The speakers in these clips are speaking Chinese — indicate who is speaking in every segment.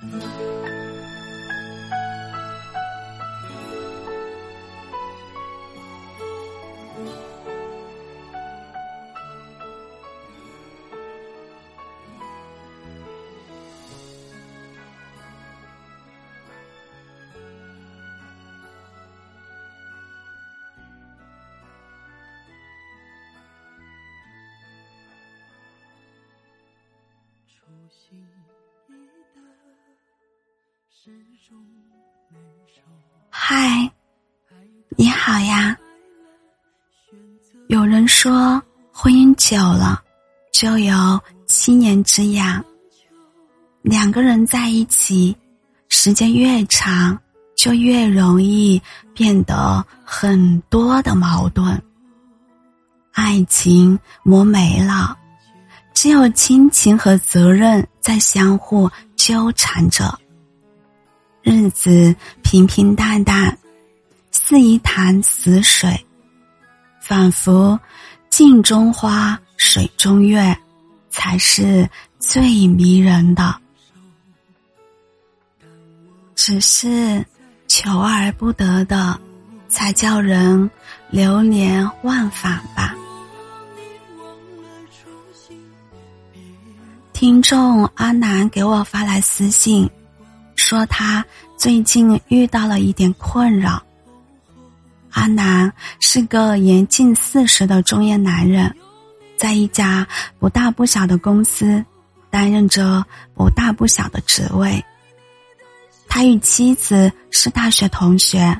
Speaker 1: 初心。嗨，你好呀。有人说，婚姻久了就有七年之痒。两个人在一起，时间越长，就越容易变得很多的矛盾。爱情磨没了。只有亲情和责任在相互纠缠着，日子平平淡淡，似一潭死水，仿佛镜中花，水中月，才是最迷人的。只是求而不得的，才叫人流连忘返吧。听众阿南给我发来私信，说他最近遇到了一点困扰。阿南是个年近四十的中年男人，在一家不大不小的公司担任着不大不小的职位。他与妻子是大学同学，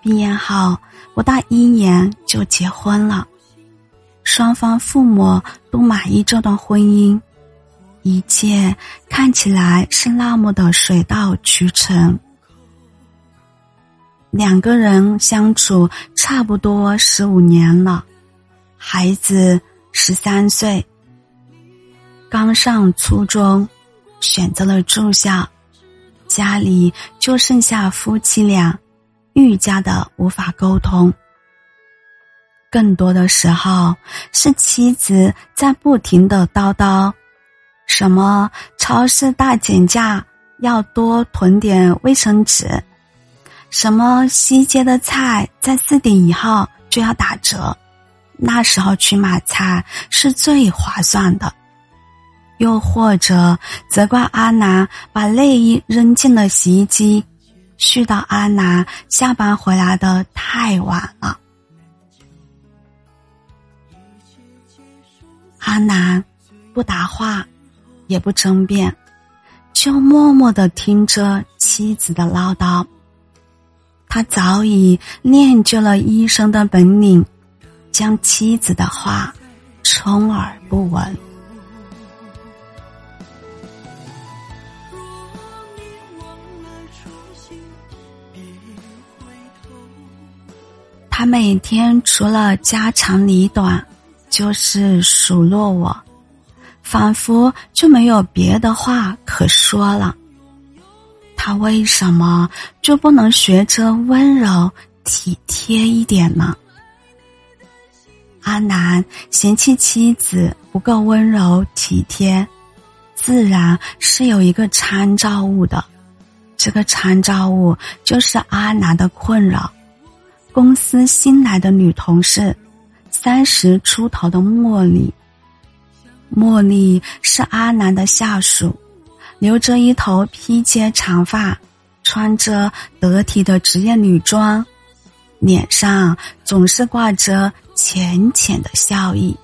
Speaker 1: 毕业后不到一年就结婚了，双方父母都满意这段婚姻。一切看起来是那么的水到渠成。两个人相处差不多十五年了，孩子十三岁，刚上初中，选择了住校，家里就剩下夫妻俩，愈加的无法沟通。更多的时候是妻子在不停的叨叨。什么超市大减价，要多囤点卫生纸？什么西街的菜在四点以后就要打折，那时候去买菜是最划算的。又或者责怪阿南把内衣扔进了洗衣机，絮叨阿南下班回来的太晚了。阿南不答话。也不争辩，就默默的听着妻子的唠叨。他早已练就了医生的本领，将妻子的话充耳不闻。他每天除了家长里短，就是数落我。仿佛就没有别的话可说了。他为什么就不能学着温柔体贴一点呢？阿南嫌弃妻子不够温柔体贴，自然是有一个参照物的。这个参照物就是阿南的困扰。公司新来的女同事，三十出头的茉莉。茉莉是阿南的下属，留着一头披肩长发，穿着得体的职业女装，脸上总是挂着浅浅的笑意。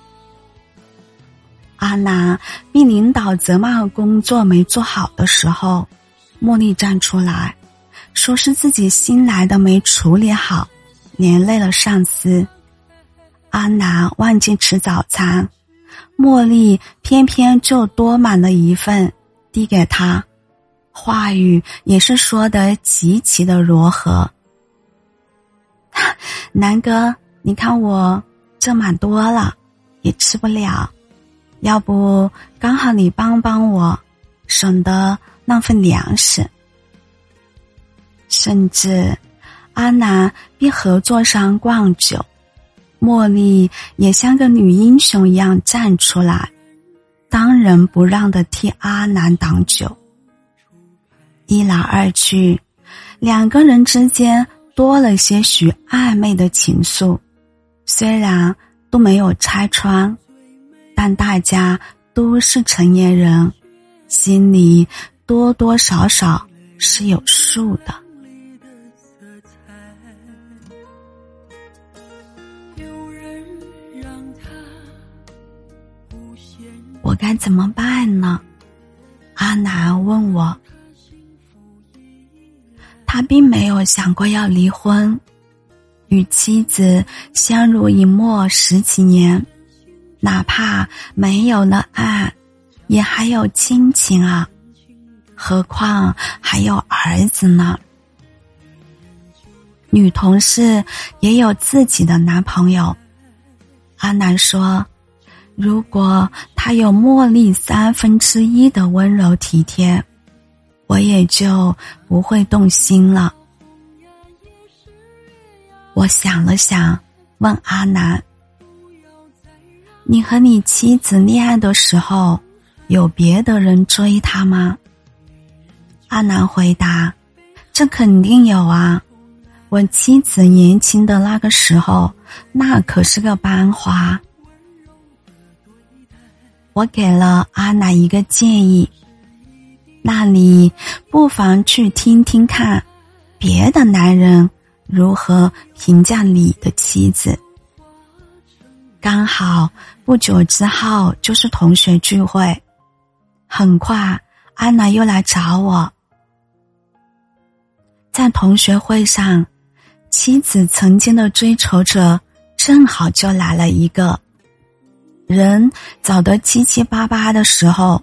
Speaker 1: 阿南被领导责骂工作没做好的时候，茉莉站出来，说是自己新来的没处理好，连累了上司。阿南忘记吃早餐。茉莉偏偏就多买了一份，递给他，话语也是说的极其的柔和。南哥，你看我这买多了，也吃不了，要不刚好你帮帮我，省得浪费粮食。甚至，阿南逼合作商逛酒。茉莉也像个女英雄一样站出来，当仁不让的替阿南挡酒。一来二去，两个人之间多了些许暧昧的情愫。虽然都没有拆穿，但大家都是成年人，心里多多少少是有数的。我该怎么办呢？阿南问我。他并没有想过要离婚，与妻子相濡以沫十几年，哪怕没有了爱，也还有亲情啊，何况还有儿子呢？女同事也有自己的男朋友。阿南说：“如果他有茉莉三分之一的温柔体贴。”我也就不会动心了。我想了想，问阿南：“你和你妻子恋爱的时候，有别的人追她吗？”阿南回答：“这肯定有啊！我妻子年轻的那个时候，那可是个班花。”我给了阿南一个建议。那你不妨去听听看，别的男人如何评价你的妻子。刚好不久之后就是同学聚会，很快安娜又来找我。在同学会上，妻子曾经的追求者正好就来了一个，人找得七七八八的时候。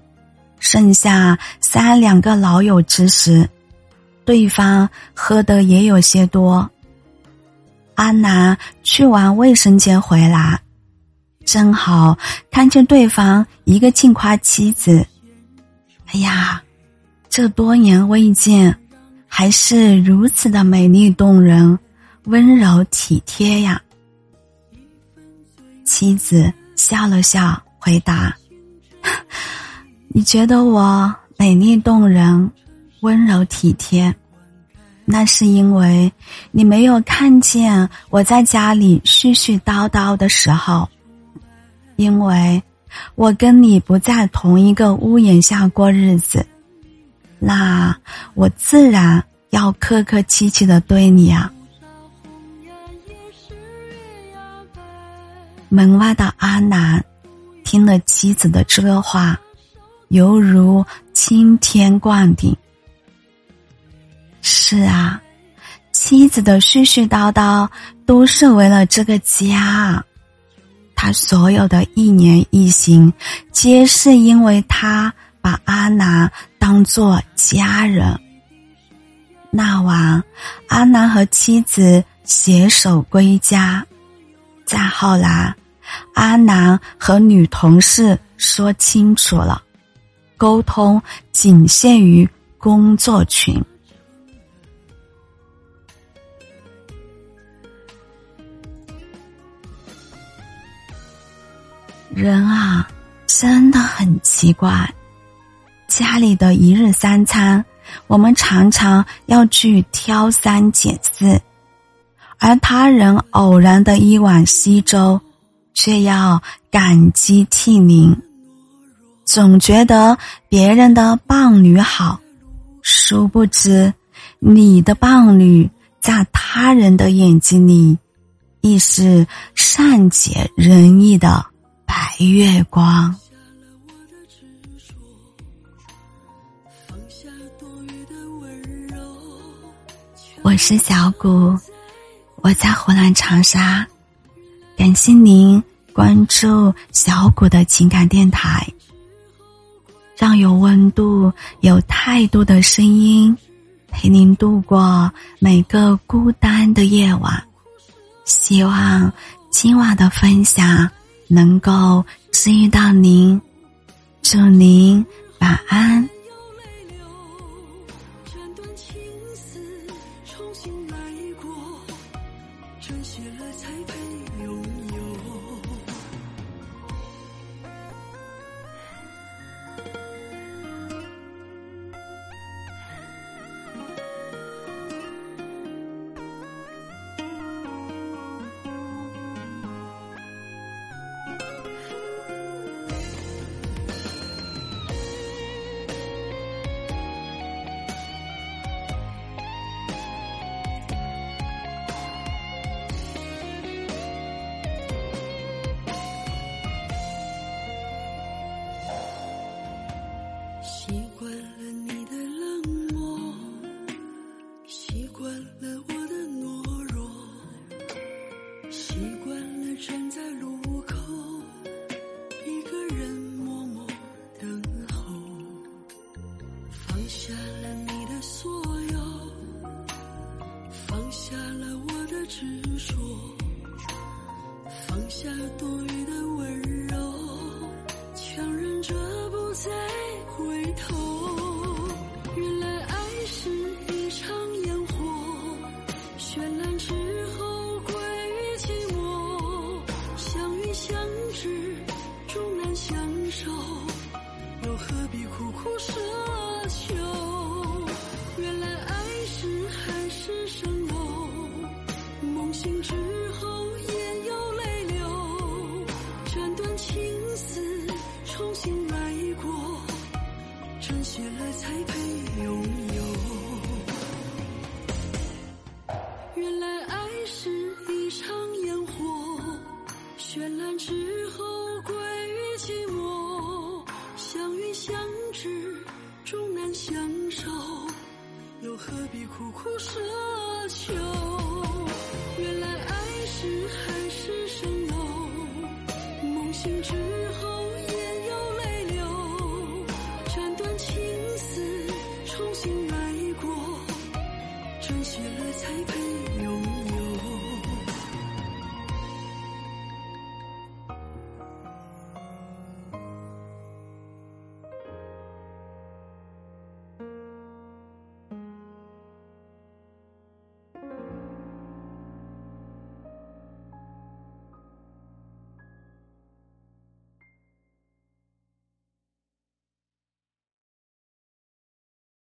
Speaker 1: 剩下三两个老友之时，对方喝的也有些多。阿南去完卫生间回来，正好看见对方一个劲夸妻子：“哎呀，这多年未见，还是如此的美丽动人，温柔体贴呀。”妻子笑了笑，回答。你觉得我美丽动人、温柔体贴，那是因为你没有看见我在家里絮絮叨叨的时候，因为我跟你不在同一个屋檐下过日子，那我自然要客客气气的对你啊。门外的阿南听了妻子的这话。犹如青天灌顶。是啊，妻子的絮絮叨叨都是为了这个家，他所有的一言一行，皆是因为他把阿南当做家人。那晚，阿南和妻子携手归家，再后来，阿南和女同事说清楚了。沟通仅限于工作群。人啊，真的很奇怪。家里的一日三餐，我们常常要去挑三拣四，而他人偶然的一碗稀粥，却要感激涕零。总觉得别人的伴侣好，殊不知你的伴侣在他人的眼睛里，亦是善解人意的白月光。我是小谷，我在湖南长沙，感谢您关注小谷的情感电台。让有温度、有态度的声音，陪您度过每个孤单的夜晚。希望今晚的分享能够治愈到您，祝您晚安。
Speaker 2: 再回